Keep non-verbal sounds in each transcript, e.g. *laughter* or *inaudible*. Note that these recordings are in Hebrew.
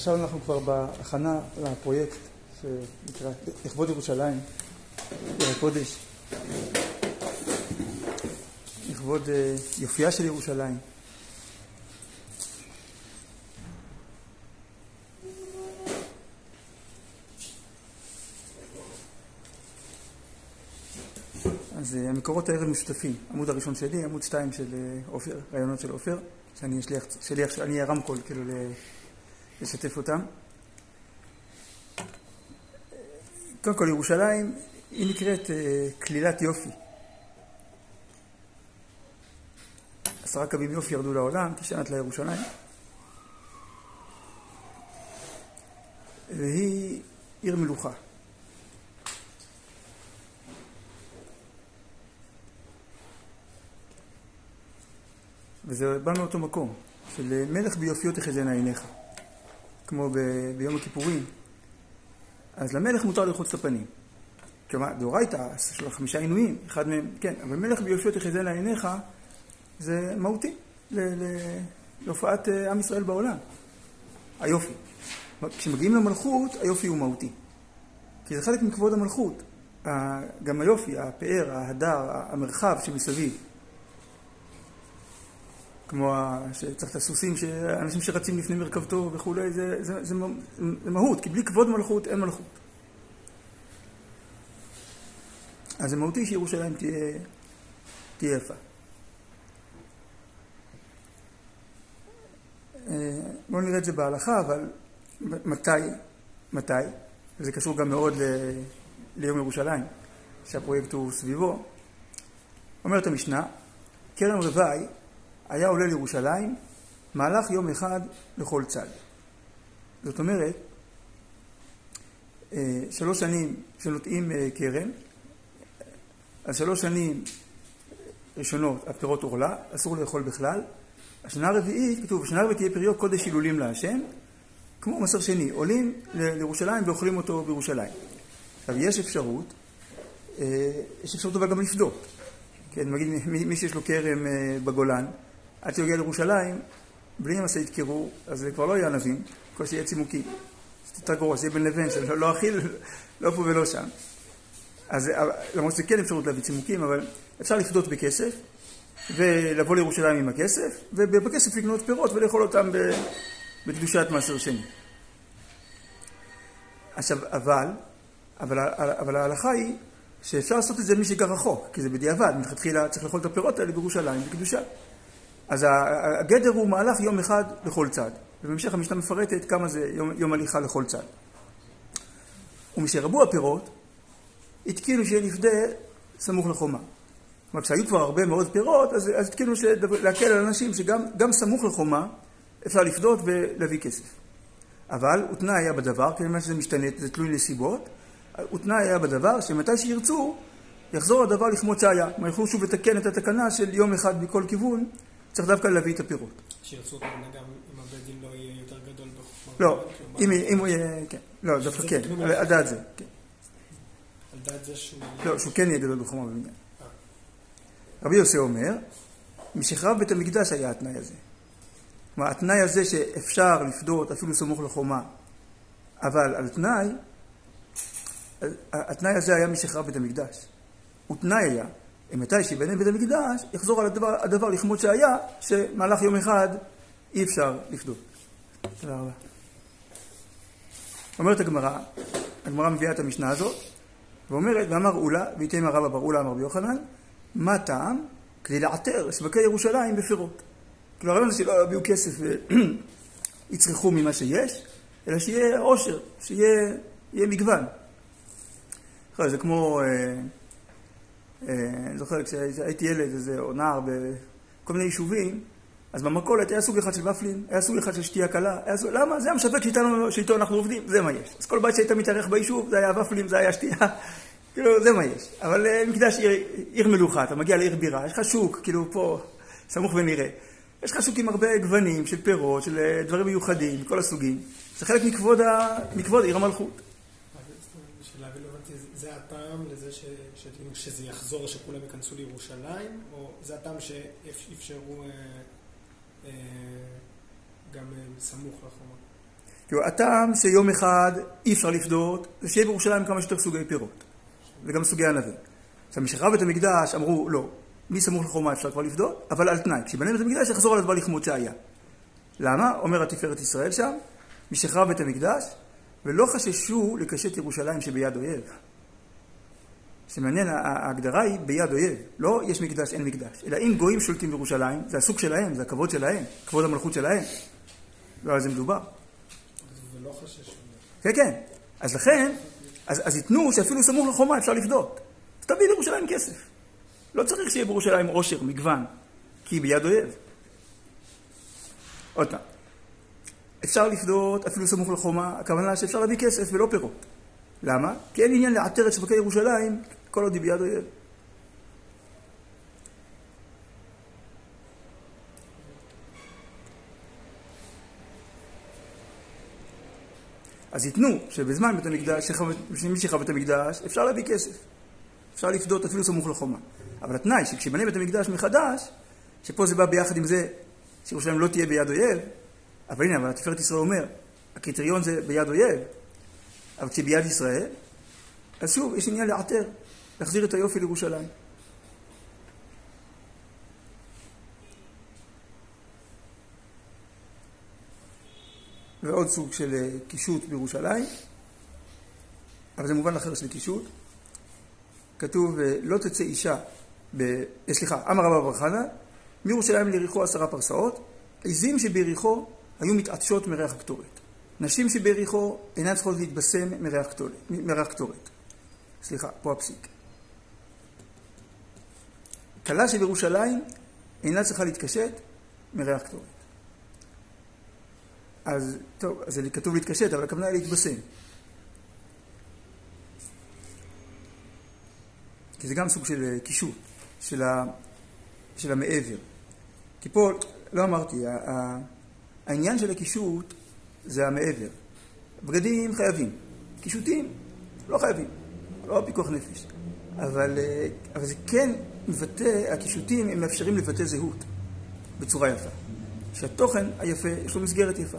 עכשיו אנחנו כבר בהכנה לפרויקט שנקרא לכבוד ירושלים, עיר הקודש, לכבוד אה, יופייה של ירושלים. אז אה, המקורות הערב משותפים, עמוד הראשון שלי, עמוד שתיים של אה, עופר, רעיונות של עופר, שאני שליח, שליח, אני אהיה רמקול כאילו לשתף אותם. קודם כל ירושלים היא נקראת אה, כלילת יופי. עשרה קווים יופי ירדו לעולם, תשענת לירושלים. והיא עיר מלוכה. וזה בא מאותו מקום, של מלך ביופיות יחזינה עיניך, כמו ב- ביום הכיפורים. אז למלך מותר לרחוץ את הפנים. כלומר, דאורייתא, יש לו חמישה עינויים, אחד מהם, כן, אבל מלך ביופיות יחזינה עיניך זה מהותי להופעת אה, עם ישראל בעולם. היופי. כשמגיעים למלכות, היופי הוא מהותי. כי זה חלק מכבוד המלכות. גם היופי, הפאר, ההדר, המרחב שמסביב. כמו שצריך את הסוסים, אנשים שרצים לפני מרכבתו וכולי, זה, זה, זה, זה מהות, כי בלי כבוד מלכות אין מלכות. אז זה מהותי שירושלים תהיה, תהיה יפה. אה, בואו נראה את זה בהלכה, אבל מתי, מתי, וזה קשור גם מאוד ל, ליום ירושלים, שהפרויקט הוא סביבו. אומרת המשנה, כרם רוואי היה עולה לירושלים מהלך יום אחד לכל צד. זאת אומרת, אה, שלוש שנים שנוטעים אה, כרם, אז שלוש שנים ראשונות הפירות עורלה, אסור לאכול בכלל. השנה הרביעית, כתוב, השנה הרביעית תהיה פריו קודש הילולים להשם, כמו מסר שני, עולים לירושלים ואוכלים אותו בירושלים. עכשיו, יש אפשרות, אה, יש אפשרות אבל גם לפדות. כן, נגיד מי שיש לו כרם בגולן, עד שהוא יגיע לירושלים, בלי משאית קירור, אז זה כבר לא יהיה ענבים, כל שיהיה צימוקים. יותר גרוע, שיהיה בין לבין, שלא אכיל, לא פה ולא שם. אז למרות שזה כן אפשרות להביא צימוקים, אבל אפשר לפדות בכסף, ולבוא לירושלים עם הכסף, ובכסף לקנות פירות ולאכול אותם בקדושת מעשר שני. עכשיו, אבל, אבל, אבל ההלכה היא שאפשר לעשות את זה מי שגר רחוק, כי זה בדיעבד, מלכתחילה צריך לאכול את הפירות האלה בירושלים בקדושה. אז הגדר הוא מהלך יום אחד לכל צד. ובהמשך המשנה מפרטת כמה זה יום, יום הליכה לכל צד. ומשרבו הפירות, התקינו שיהיה נפדה סמוך לחומה. כלומר, כשהיו כבר הרבה מאוד פירות, אז, אז התקינו להקל על אנשים שגם סמוך לחומה אפשר לפדות ולהביא כסף. אבל ותנאי היה בדבר, כי אני שזה משתנה, זה תלוי נסיבות, ותנאי היה בדבר שמתי שירצו, יחזור הדבר לכמות שהיה. כלומר, יוכלו שוב לתקן את התקנה של יום אחד מכל כיוון, צריך דווקא להביא את הפירות. שירצו הבן אדם, אם הבית דין לא יהיה יותר גדול בחוכמה. לא, אם הוא יהיה, כן. לא, דווקא כן, על דעת זה, כן. על דעת זה שהוא... לא, שהוא כן יהיה גדול בחוכמה ובניין. רבי יוסי אומר, משחרב בית המקדש היה התנאי הזה. כלומר, התנאי הזה שאפשר לפדות אפילו סמוך לחומה, אבל על תנאי, התנאי הזה היה משחרב בית המקדש. ותנאי היה מתי שיבנה בית המקדש, יחזור על הדבר, הדבר לכמות שהיה, שמהלך יום אחד אי אפשר לפדות. תודה רבה. אומרת הגמרא, הגמרא מביאה את המשנה הזאת, ואומרת, ואמר אולה, ויתן הרב אבר אולה אמר ביוחנן, מה טעם? כדי לעטר שווקי ירושלים בפירות. כאילו הרעיון זה שלא יביאו כסף ויצרכו *clears throat* ממה שיש, אלא שיהיה עושר, שיהיה מגוון. זה כמו... אה, אני זוכר כשהייתי ילד, איזה, או נער, בכל מיני יישובים, אז במכולת היה סוג אחד של ופלים, היה סוג אחד של שתייה קלה, היה סוג... למה? זה המשווק שאיתנו, שאיתו אנחנו עובדים, זה מה יש. אז כל בית שהיית מתארח ביישוב, זה היה ופלים, זה היה שתייה, *laughs* כאילו, זה מה יש. אבל אה, מקדש עיר, עיר מלוכה, אתה מגיע לעיר בירה, יש לך שוק, כאילו פה, סמוך ונראה. יש לך שוק עם הרבה גוונים של פירות, של אה, דברים מיוחדים, כל הסוגים. זה חלק מכבוד, ה... מכבוד עיר המלכות. זה הטעם לזה שזה יחזור, שכולם ייכנסו לירושלים, או זה הטעם שאפשרו אה, אה, גם אה, סמוך לחומה? כאילו, הטעם שיום אחד אי אפשר לפדות, זה שיהיה בירושלים כמה שיותר סוגי פירות, וגם סוגי ענבים. עכשיו, משחרב בית המקדש אמרו, לא, מי סמוך לחומה אפשר כבר לפדות, אבל על תנאי, כשיבנה בית המקדש יחזור על הדבר לכמות שהיה. למה? אומר התפארת ישראל שם, משחרב בית המקדש, ולא חששו לקשט ירושלים שביד אויב. שמעניין, ההגדרה היא ביד אויב. לא יש מקדש, אין מקדש. אלא אם גויים שולטים בירושלים, זה הסוג שלהם, זה הכבוד שלהם, כבוד המלכות שלהם. לא על זה מדובר. ולא חשש. כן, כן. אז לכן, אז, אז ייתנו שאפילו סמוך לחומה אפשר לפדות. אז תביא לירושלים כסף. לא צריך שיהיה בירושלים עושר, מגוון, כי היא ביד אויב. עוד פעם, אפשר לפדות אפילו סמוך לחומה, הכוונה שאפשר להביא כסף ולא פירות. למה? כי אין עניין לעטר את שווקי ירושלים כל עוד היא ביד אויב. אז ייתנו שבזמן בית המקדש, מי שחרב בית המקדש, אפשר להביא כסף. אפשר לפדות אפילו סמוך לחומה. אבל התנאי שכשבנה בית המקדש מחדש, שפה זה בא ביחד עם זה שירושלים לא תהיה ביד אויב, אבל הנה, אבל התפארת ישראל אומר, הקריטריון זה ביד אויב, אבל כשביד ישראל, אז שוב, יש עניין לעטר, להחזיר את היופי לירושלים. ועוד סוג של אה, קישוט בירושלים, אבל זה מובן אחר של קישוט. כתוב, אה, לא תצא אישה, ב... אה, סליחה, אמר רבא בר חנא, מירושלים ליריחו עשרה פרסאות, עזים שביריחו היו מתעטשות מריח הקטורת. נשים שביריחו אינן צריכות להתבשם מריח קטורת. סליחה, פה הפסיק. כלה שבירושלים אינה צריכה להתקשט מריח קטורת. אז טוב, אז זה כתוב להתקשט, אבל הכוונה היא להתבשם. כי זה גם סוג של אה, קישוט, של, של המעבר. כי פה, לא אמרתי, העניין של הקישוט זה המעבר. בגדים חייבים, קישוטים לא חייבים, לא פיקוח נפש. אבל, אה, אבל זה כן מבטא, הקישוטים הם מאפשרים לבטא זהות בצורה יפה. שהתוכן היפה, יש לו מסגרת יפה.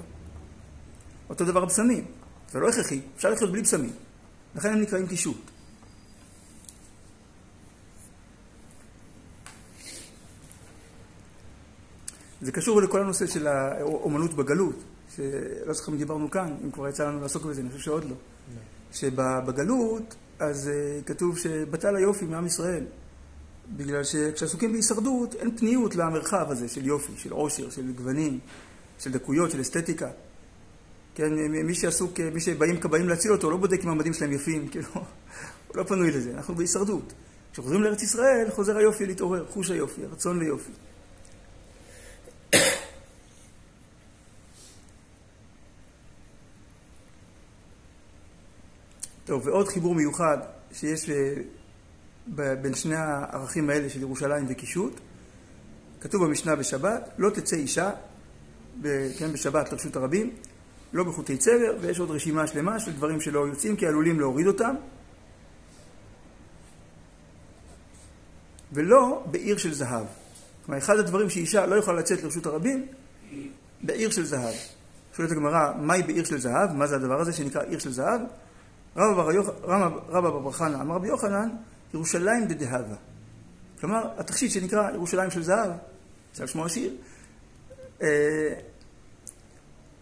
אותו דבר בשמים, זה לא הכרחי, אפשר לחיות בלי בשמים. לכן הם נקראים קישוט. זה קשור לכל הנושא של האומנות בגלות, שלא זוכר אם דיברנו כאן, אם כבר יצא לנו לעסוק בזה, אני חושב שעוד לא. שבגלות, אז uh, כתוב שבטל היופי מעם ישראל. בגלל שכשעסוקים בהישרדות, אין פניות למרחב הזה של יופי, של עושר, של גוונים, של דקויות, של אסתטיקה. כן, מי שעסוק, מי שבאים כבאים להציל אותו, לא בודק אם המדים שלהם יפים, *laughs* כאילו, הוא לא פנוי לזה, אנחנו בהישרדות. כשחוזרים לארץ ישראל, חוזר היופי להתעורר, חוש היופי, הרצון ליופי. *coughs* טוב, ועוד חיבור מיוחד שיש אה, בין שני הערכים האלה של ירושלים וקישוט, כתוב במשנה בשבת, לא תצא אישה, כן, בשבת לרשות הרבים, לא בחוטי צבר, ויש עוד רשימה שלמה של דברים שלא יוצאים כי עלולים להוריד אותם, ולא בעיר של זהב. כלומר, אחד הדברים שאישה לא יכולה לצאת לרשות הרבים, בעיר של זהב. שואלת הגמרא, מהי בעיר של זהב? מה זה הדבר הזה שנקרא עיר של זהב? רבא בר חנא אמר רבי יוחנן, ירושלים דדהבה. כלומר, התכשיט שנקרא ירושלים של זהב, שעל שמו השיר, אה,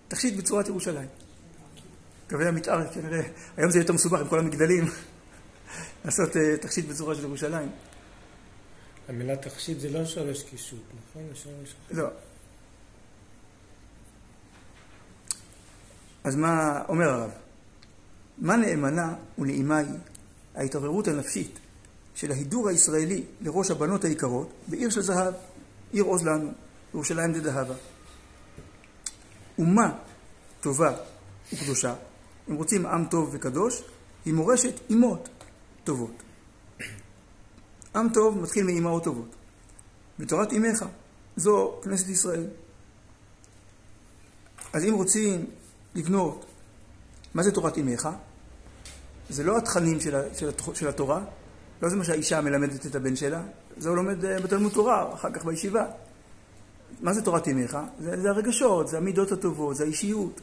תכשיט בצורת ירושלים. קווי המתאר, כנראה, היום זה יותר מסובך עם כל המגדלים, *laughs* לעשות אה, תכשיט בצורה של ירושלים. המילה תכשיט זה לא שורש קישוט, נכון? לא. אז מה אומר הרב? מה נאמנה ונעימה היא ההתעוררות הנפשית של ההידור הישראלי לראש הבנות היקרות בעיר של זהב, עיר עוז לנו, ירושלים דדהבה. אומה טובה וקדושה, אם רוצים עם טוב וקדוש, היא מורשת אימות טובות. עם טוב מתחיל מאימהות טובות. בתורת אימך, זו כנסת ישראל. אז אם רוצים לבנות, מה זה תורת אימך? זה לא התכנים של, של, של התורה, לא זה מה שהאישה מלמדת את הבן שלה, זה הוא לומד אה, בתלמוד תורה, אחר כך בישיבה. מה זה תורת אימך? זה, זה הרגשות, זה המידות הטובות, זה האישיות.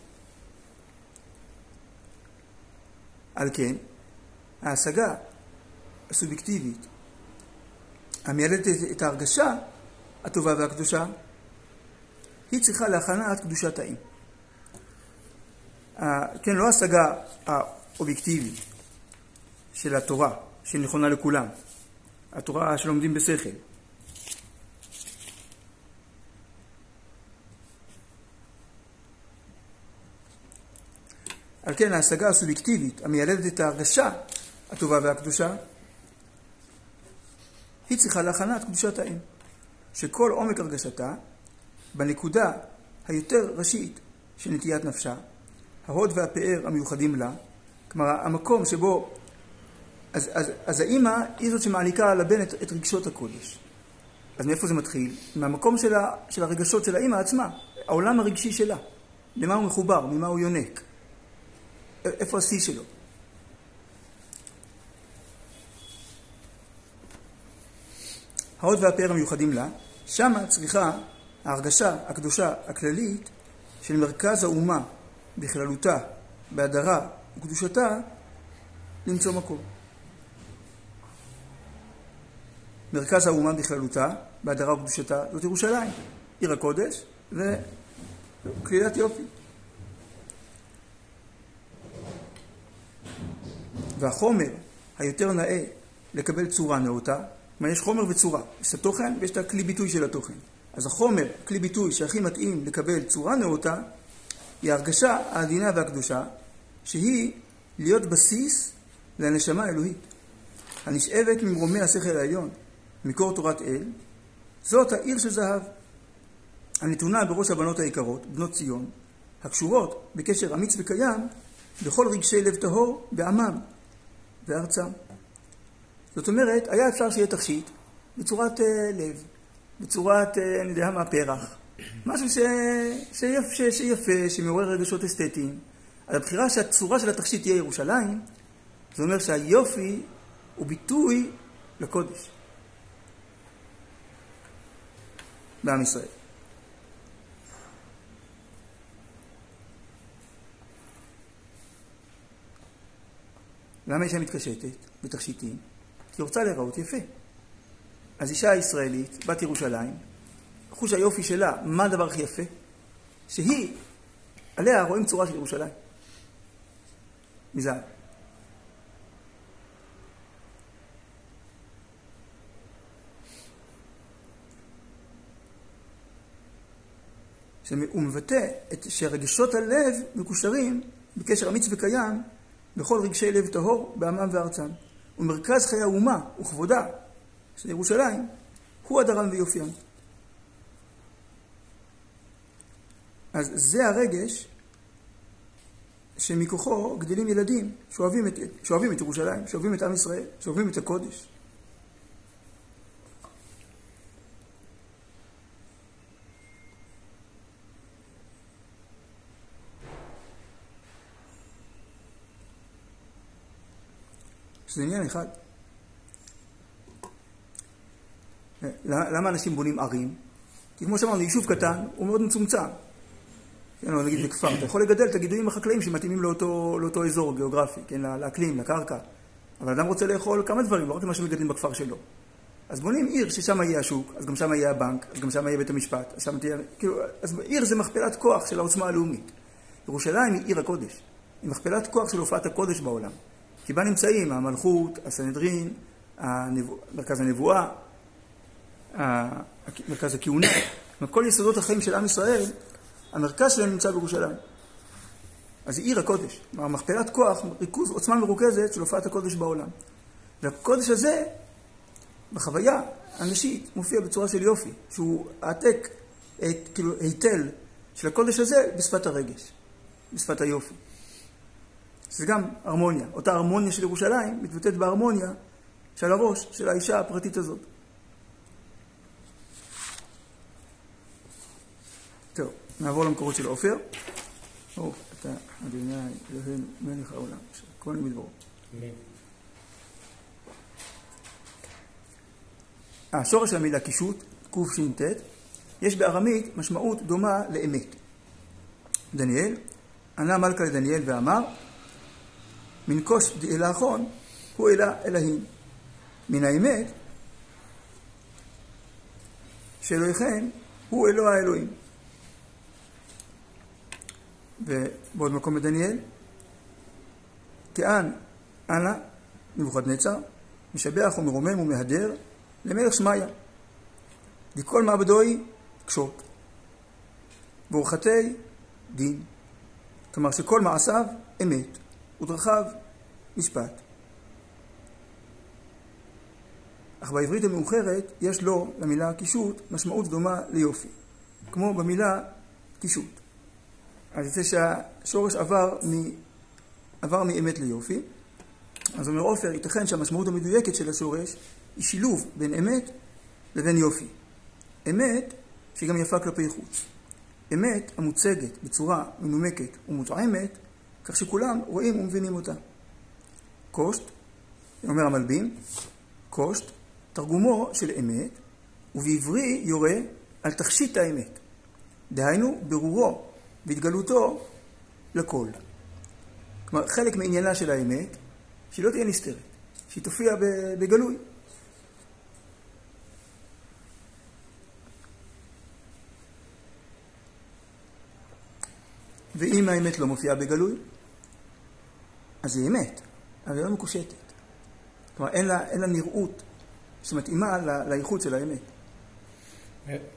על כן, ההשגה הסובייקטיבית המיילדת את ההרגשה הטובה והקדושה, היא צריכה להכנת קדושת האם. כן, לא השגה האובייקטיבית של התורה, שנכונה לכולם, התורה שלומדים בשכל. על כן ההשגה הסובייקטיבית המיילדת את ההרגשה הטובה והקדושה, היא צריכה להכנת קדושת האם, שכל עומק הרגשתה, בנקודה היותר ראשית של נטיית נפשה, ההוד והפאר המיוחדים לה, כלומר המקום שבו, אז, אז, אז האימא היא זאת שמעניקה לבן את, את רגשות הקודש. אז מאיפה זה מתחיל? מהמקום של, ה, של הרגשות של האימא עצמה, העולם הרגשי שלה. למה הוא מחובר, ממה הוא יונק. איפה השיא שלו? ההוד והפאר המיוחדים לה, שמה צריכה ההרגשה הקדושה הכללית של מרכז האומה בכללותה, בהדרה וקדושתה, למצוא מקום. מרכז האומה בכללותה, בהדרה וקדושתה, זאת ירושלים, עיר הקודש וכלילת יופי. והחומר היותר נאה לקבל צורה נאותה, כלומר יש חומר וצורה, יש את התוכן ויש את הכלי ביטוי של התוכן. אז החומר, כלי ביטוי שהכי מתאים לקבל צורה נאותה, היא ההרגשה העדינה והקדושה, שהיא להיות בסיס לנשמה האלוהית, הנשאבת ממרומי השכל העליון, מקור תורת אל, זאת העיר של זהב, הנתונה בראש הבנות היקרות, בנות ציון, הקשורות בקשר אמיץ וקיים בכל רגשי לב טהור בעמם וארצם. זאת אומרת, היה אפשר שיהיה תכשיט בצורת uh, לב, בצורת, uh, אני יודע מה, פרח. משהו ש... שיפ... ש... שיפה, שמעורר רגשות אסתטיים. אז הבחירה שהצורה של התכשיט תהיה ירושלים, זה אומר שהיופי הוא ביטוי לקודש בעם ישראל. למה אישה מתקשטת בתכשיטים? כי היא רוצה להיראות יפה. אז אישה ישראלית, בת ירושלים, חוש היופי שלה, מה הדבר הכי יפה? שהיא, עליה רואים צורה של ירושלים. מזהב. שהוא מבטא את שרגשות הלב מקושרים בקשר אמיץ וקיים בכל רגשי לב טהור בעמם וארצם. ומרכז חיי האומה וכבודה של ירושלים הוא הדרם ויופיין. אז זה הרגש שמכוחו גדלים ילדים שאוהבים את, שאוהבים את ירושלים, שאוהבים את עם ישראל, שאוהבים את הקודש. שזה עניין אחד. למה אנשים בונים ערים? כי כמו שאמרנו, יישוב קטן הוא מאוד מצומצם. כן, או נגיד בכפר, אתה יכול לגדל את הגידולים החקלאיים שמתאימים לאותו, לאותו אזור גיאוגרפי, כן, לאקלים, לקרקע. אבל אדם רוצה לאכול כמה דברים, לא רק מה שמגדלים בכפר שלו. אז בונים עיר ששם יהיה השוק, אז גם שם יהיה הבנק, אז גם שם יהיה בית המשפט, אז שם תהיה... כאילו, אז עיר זה מכפלת כוח של העוצמה הלאומית. ירושלים היא עיר הקודש. היא מכפלת כוח של הופעת הקודש בעולם. כי בה נמצאים המלכות, הסנהדרין, הנבוא... מרכז הנבואה, מרכז הכהונה. כל יסודות החיים של עם ישראל המרכז שלהם נמצא בירושלים. אז היא עיר הקודש, כלומר מכפלת כוח, ריכוז, עוצמה מרוכזת של הופעת הקודש בעולם. והקודש הזה, בחוויה הנשית, מופיע בצורה של יופי, שהוא העתק, כאילו היטל של הקודש הזה בשפת הרגש, בשפת היופי. זה גם הרמוניה. אותה הרמוניה של ירושלים מתבטאת בהרמוניה של הראש של האישה הפרטית הזאת. טוב. נעבור למקורות של עופר. ברוך אתה אדוני אלוהינו מלך העולם, כל מדברו. השורש של המילה קישוט, קש"ט, יש בארמית משמעות דומה לאמת. דניאל, ענה מלכה לדניאל ואמר, מן כוס דאלאכון הוא אלא אלוהים. מן האמת שאלוהיכם הוא אלוה האלוהים. ובעוד מקום בדניאל, כען אנא נבוכדנצר, משבח ומרומם ומהדר למלך שמעיה. לכל מעבדוי קשות, ואורחתי דין. כלומר שכל מעשיו אמת, ודרכיו משפט. אך בעברית המאוחרת יש לו, למילה קישוט, משמעות דומה ליופי, כמו במילה קישוט. אז יוצא שהשורש עבר, מ... עבר מאמת ליופי. אז אומר עופר, ייתכן שהמשמעות המדויקת של השורש היא שילוב בין אמת לבין יופי. אמת שהיא גם יפה כלפי חוץ. אמת המוצגת בצורה מנומקת ומותאמת, כך שכולם רואים ומבינים אותה. קושט, אומר המלבים, קושט, תרגומו של אמת, ובעברי יורה על תכשיט האמת. דהיינו, ברורו והתגלותו לכל. כלומר, חלק מעניינה של האמת, שהיא לא תהיה נסתרת, שהיא תופיע בגלוי. ואם האמת לא מופיעה בגלוי, אז היא אמת, אבל היא לא מקושטת. כלומר, אין לה, אין לה נראות שמתאימה לאיכות של האמת.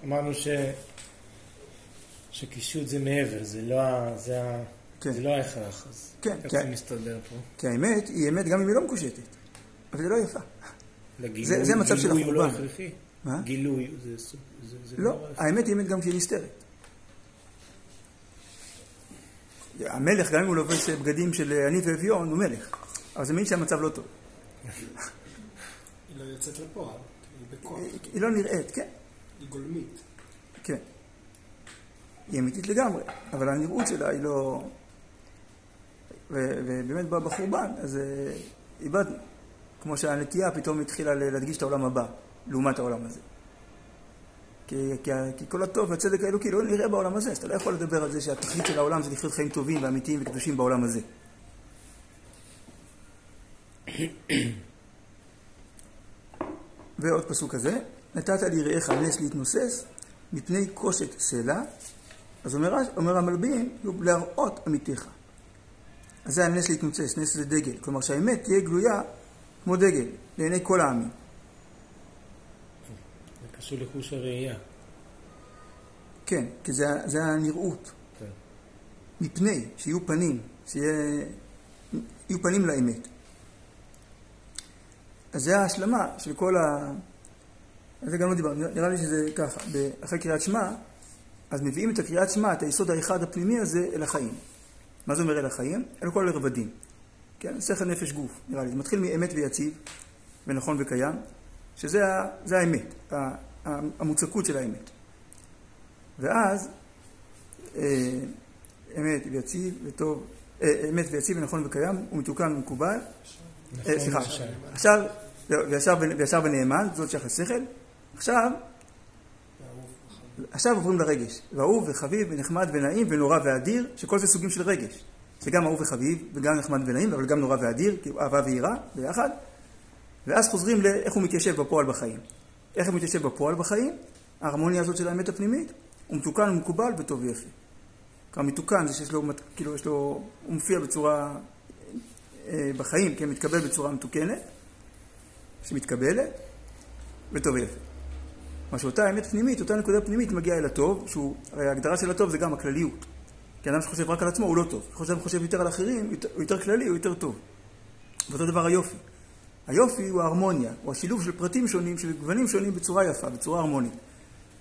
אמרנו ש... שקישוט זה מעבר, זה לא, זה, כן. זה לא ההכרח, אז כן, איך. זה מסתדר פה? כי האמת היא אמת גם אם היא לא מקושטת, אבל היא לא יפה. לגילוי, זה, זה המצב של גילוי הוא לא החורבן. הכרחי? מה? גילוי זה, זה, לא, הכרחי. האמת היא אמת גם כשהיא נסתרת. המלך, גם אם הוא לובש בגדים של עני ואביון, הוא מלך. אבל זה מעיד שהמצב לא טוב. היא לא יוצאת לפועל, היא בכוח, היא- לא נראית, כן, היא גולמית. כן. היא אמיתית לגמרי, אבל הנראות שלה היא לא... ובאמת בא בחורבן, אז אה, איבדנו. כמו שהנטייה פתאום התחילה להדגיש את העולם הבא, לעומת העולם הזה. כי, כי, כי כל הטוב והצדק האלוקי לא נראה בעולם הזה, אז אתה לא יכול לדבר על זה שהתכלית של העולם זה לחיות חיים טובים ואמיתיים וקדושים בעולם הזה. ועוד פסוק כזה, נתת ליראיך נס להתנוסס מפני קושת סלע, אז אומר, אומר המלבים, להראות אמיתיך. אז זה הנס להתנוצץ, נס זה דגל. כלומר שהאמת תהיה גלויה כמו דגל, לעיני כל העמים. קשור לחוש הראייה. כן, כי זה, זה הנראות. כן. מפני שיהיו פנים, שיהיה... יהיו פנים לאמת. אז זה ההשלמה של כל ה... על זה גם לא דיברנו, נראה לי שזה ככה. אחרי קריאת שמע, אז מביאים את הקריאת שמע, את היסוד האחד הפנימי הזה, אל החיים. מה זה אומר אל החיים? אל כל הרבדים. כן, שכל נפש גוף, נראה לי. זה מתחיל מאמת ויציב, ונכון וקיים, שזה האמת, המוצקות של האמת. ואז, אה, אמת ויציב וטוב, אה, אמת ויציב ונכון וקיים, ומתוקן ומקובל. נכון, אה, סליחה, למשל. עכשיו, וישר ונאמן, זאת שייך לשכל. עכשיו. עכשיו עוברים לרגש. ואהוב וחביב ונחמד ונעים ונורא ואדיר, שכל זה סוגים של רגש. זה גם אהוב וחביב וגם נחמד ונעים, אבל גם נורא ואדיר, אהבה ויראה ביחד. ואז חוזרים לאיך הוא מתיישב בפועל בחיים. איך הוא מתיישב בפועל בחיים? ההרמוניה הזאת של האמת הפנימית, הוא מתוקן ומקובל וטוב ויפה. כלומר, מתוקן זה שיש לו, כאילו יש לו, הוא מופיע בצורה, אה, בחיים, כן, מתקבל בצורה מתוקנת, שמתקבלת, וטוב ויפה. מה שאותה אמת פנימית, אותה נקודה פנימית מגיעה אל הטוב, שהוא, הרי ההגדרה של הטוב זה גם הכלליות. כי אדם שחושב רק על עצמו הוא לא טוב. ככל שאדם חושב יותר על אחרים, הוא יותר כללי, הוא יותר טוב. ואותו דבר היופי. היופי הוא ההרמוניה, הוא השילוב של פרטים שונים, של גוונים שונים בצורה יפה, בצורה הרמונית.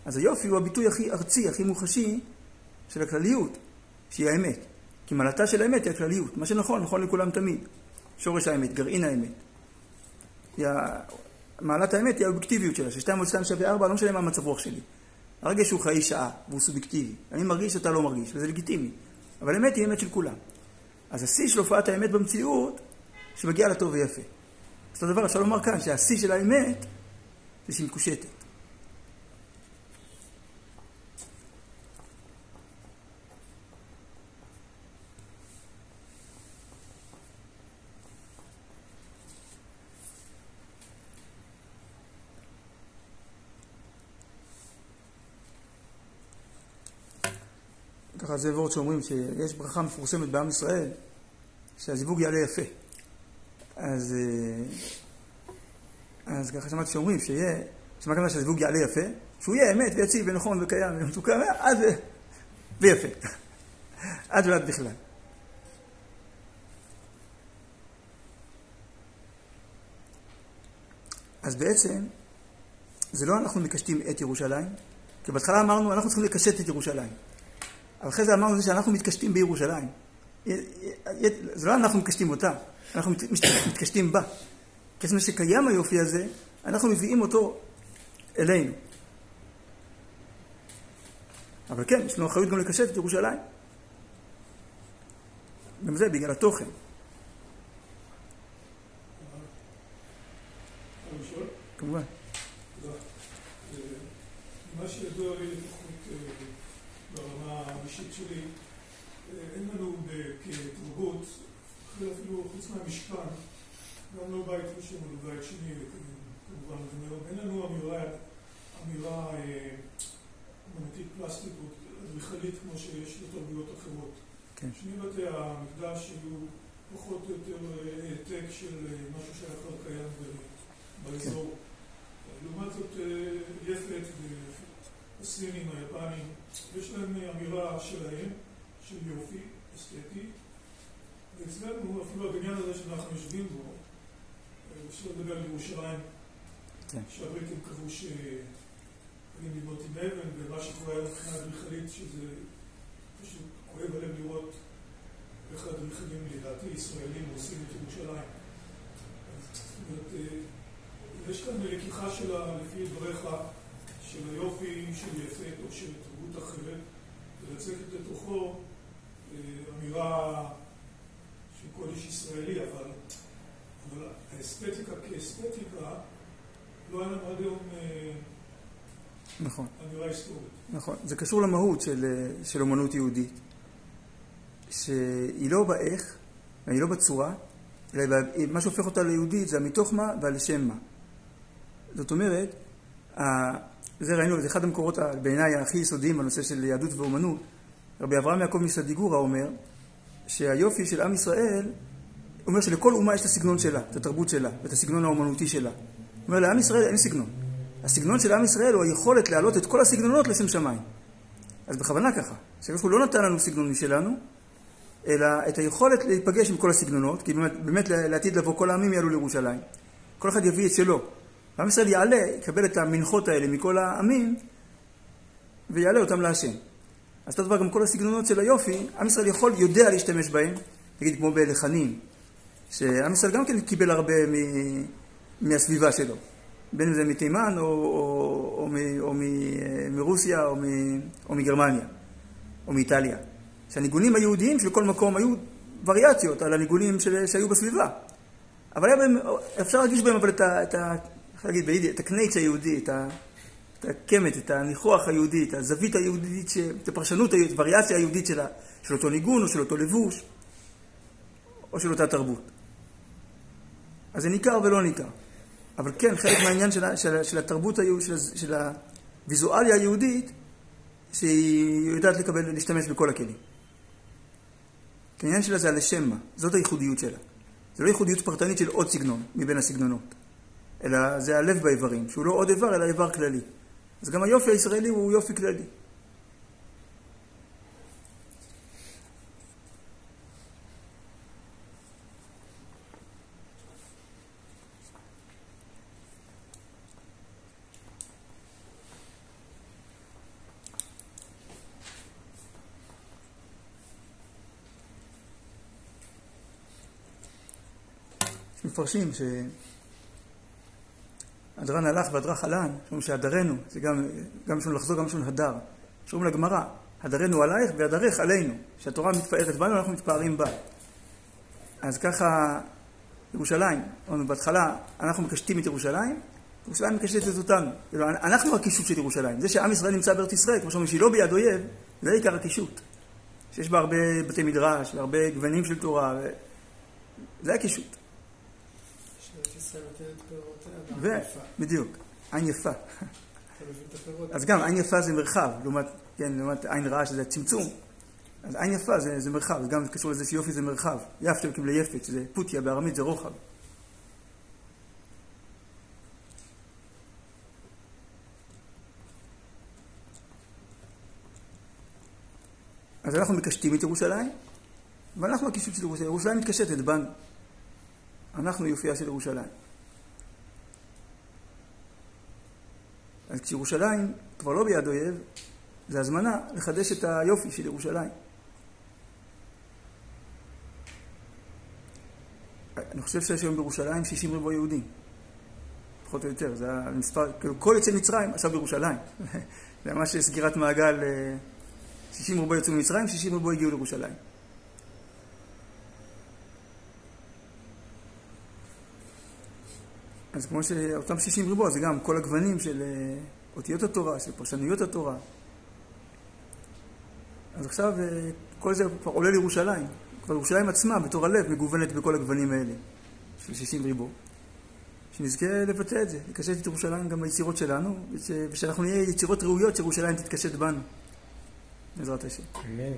אז היופי הוא הביטוי הכי ארצי, הכי מוחשי של הכלליות, שהיא האמת. כי מעלתה של האמת היא הכלליות. מה שנכון, נכון לכולם תמיד. שורש האמת, גרעין האמת. היא מעלת האמת היא האובייקטיביות שלה, ששתיים עוד שתיים שווה ארבע, לא משנה מה מצב רוח שלי. הרגש הוא חיי שעה, והוא סובייקטיבי. אני מרגיש שאתה לא מרגיש, וזה לגיטימי. אבל אמת היא אמת של כולם. אז השיא של הופעת האמת במציאות, שמגיע לטוב ויפה. אותו דבר אפשר לומר כאן, שהשיא של האמת זה שהיא מקושטת. ככה זה וורד שאומרים שיש ברכה מפורסמת בעם ישראל שהזיווג יעלה יפה. אז, אה, אז ככה שמעתי שאומרים שיהיה, שמה כמובן שהזיווג יעלה יפה, שהוא יהיה אמת ויציב ונכון וקיים ומתוקן, עד ויפה. *laughs* עד ועד בכלל. אז בעצם, זה לא אנחנו מקשטים את ירושלים, כי בהתחלה אמרנו, אנחנו צריכים לקשט את ירושלים. אבל אחרי זה אמרנו שאנחנו מתקשטים בירושלים. זה לא אנחנו מקשטים אותה, אנחנו מתקשטים בה. כיוון שקיים היופי הזה, אנחנו מביאים אותו אלינו. אבל כן, יש לנו אחריות גם לקשט את ירושלים. גם זה בגלל התוכן. כמובן. מה שידוע לי לפחות אה, ברמה האישית שלי, אה, אין לנו כתרבות, אפילו חוץ מהמשכן, גם לא בית ראשון ולא בית שני, כמובן, אין לנו אמירה, אמירה אה, אמנותית פלסטית או אדריכלית כמו שיש לתרבויות אחרות. כן. שני בתי המקדש היו פחות או יותר העתק של משהו שהיה כבר קיים באזור. כן. לעומת זאת יפת הסינים, היפנים, יש להם אמירה שלהם, של יופי, אסתטי, ואצלנו, אפילו הבניין הזה שאנחנו יושבים בו, אפשר לדבר על ירושלים, כן. שהבריטים קבעו שיכולים לבנות עם אבן, ומה שקורה היום מבחינה אדריכלית, שזה פשוט כואב עליהם לראות איך האדריכלים, לדעתי, ישראלים עושים את ירושלים. זאת אומרת, אה, יש כאן לקיחה שלה, לפי דבריך, של היופי של יפת או של תרבות אחרת, ולצקת לתוכו אה, של קודש ישראלי, אבל, אבל האסתטיקה כאסתטיקה לא היה לנו עד היום אה, נכון. אמירה היסטורית. נכון. זה קשור למהות של, אה, של אומנות יהודית, שהיא לא באיך, היא לא בצורה, אלא מה שהופך אותה ליהודית זה המתוך מה והלשם מה. זאת אומרת, זה ראינו, זה אחד המקורות בעיניי הכי יסודיים בנושא של יהדות ואומנות. רבי אברהם יעקב מסדיגורה אומר שהיופי של עם ישראל, אומר שלכל אומה יש את הסגנון שלה, את התרבות שלה, ואת הסגנון האומנותי שלה. הוא אומר, לעם ישראל אין סגנון. הסגנון של עם ישראל הוא היכולת להעלות את כל הסגנונות לשם שמיים. אז בכוונה ככה, שהקדוש הוא לא נתן לנו סגנון משלנו, אלא את היכולת להיפגש עם כל הסגנונות, כי באמת, באמת לעתיד לבוא כל העמים יעלו לירושלים. כל אחד יביא את שלו. ועם ישראל יעלה, יקבל את המנחות האלה מכל העמים, ויעלה אותם להשם. אז אותו דבר גם כל הסגנונות של היופי, עם ישראל יכול, יודע להשתמש בהם, נגיד כמו בלחנים, שעם ישראל גם כן קיבל הרבה מ... מהסביבה שלו, בין אם זה מתימן או, או, או, או, או מרוסיה או, מ... או מגרמניה או מאיטליה. שהניגונים היהודיים של כל מקום היו וריאציות על הניגונים של... שהיו בסביבה. אבל בהם, אפשר להרגיש בהם אבל את, ה... אפשר להגיד את הקנייץ' היהודי, את, ה, את הקמת, את הניחוח היהודי, את הזווית היהודית, את הפרשנות את הווריאציה היהודית שלה, של אותו ניגון או של אותו לבוש, או של אותה תרבות. אז זה ניכר ולא ניכר. אבל כן, חלק מהעניין של, של, של התרבות היהודית, של, של הוויזואליה היהודית, שהיא יודעת לקבל, להשתמש בכל הכלים. העניין שלה זה הלשם מה, זאת הייחודיות שלה. זה לא ייחודיות פרטנית של עוד סגנון מבין הסגנונות. אלא זה הלב באיברים, שהוא לא עוד איבר, אלא איבר כללי. אז גם היופי הישראלי הוא יופי כללי. מפרשים ש... הדרן הלך והדרך עלן, אומרים שהדרנו, זה גם, גם בשביל לחזור, גם בשביל הדר. שאומרים לגמרא, הדרנו עלייך והדרך עלינו. כשהתורה מתפארת בנו, אנחנו מתפארים בה. אז ככה, ירושלים, אמרנו בהתחלה, אנחנו מקשטים את ירושלים, ירושלים מקשטת אותנו. כאילו, אנחנו הקישוט של ירושלים. זה שעם ישראל נמצא בארץ ישראל, כמו שאומרים שהיא לא ביד אויב, זה עיקר הקישוט. שיש בה הרבה בתי מדרש, והרבה גוונים של תורה, ו... זה הקישוט. ו... בדיוק, עין יפה. אז גם עין יפה זה מרחב, לעומת, כן, לעומת עין רעה שזה צמצום. אז עין יפה זה, זה מרחב, זה גם קשור לזה שיופי זה מרחב. יפתם כאילו ליפת, שזה פוטיה בארמית זה רוחב. אז אנחנו מקשטים את ירושלים, ואנחנו הקישוט של ירושלים. ירושלים מתקשטת בנו. אנחנו יופייה של ירושלים. אז כשירושלים כבר לא ביד אויב, זה הזמנה לחדש את היופי של ירושלים. אני חושב שיש היום בירושלים 60 ריבוע יהודים, פחות או יותר, זה המספר, כאילו כל יצא מצרים עכשיו בירושלים. *laughs* זה ממש סגירת מעגל, 60 אה, ריבוע יצאו ממצרים, 60 ריבוע הגיעו לירושלים. אז כמו שאותם 60 ריבוע זה גם כל הגוונים של אה, אותיות התורה, של פרשנויות התורה. אז עכשיו אה, כל זה כבר עולה לירושלים. כבר ירושלים עצמה, בתור הלב, מגוונת בכל הגוונים האלה, של 60 ריבוע. שנזכה לבטא את זה, לקשט את ירושלים גם ביצירות שלנו, ושאנחנו נהיה יצירות ראויות שירושלים תתקשט בנו, בעזרת השם. אמן.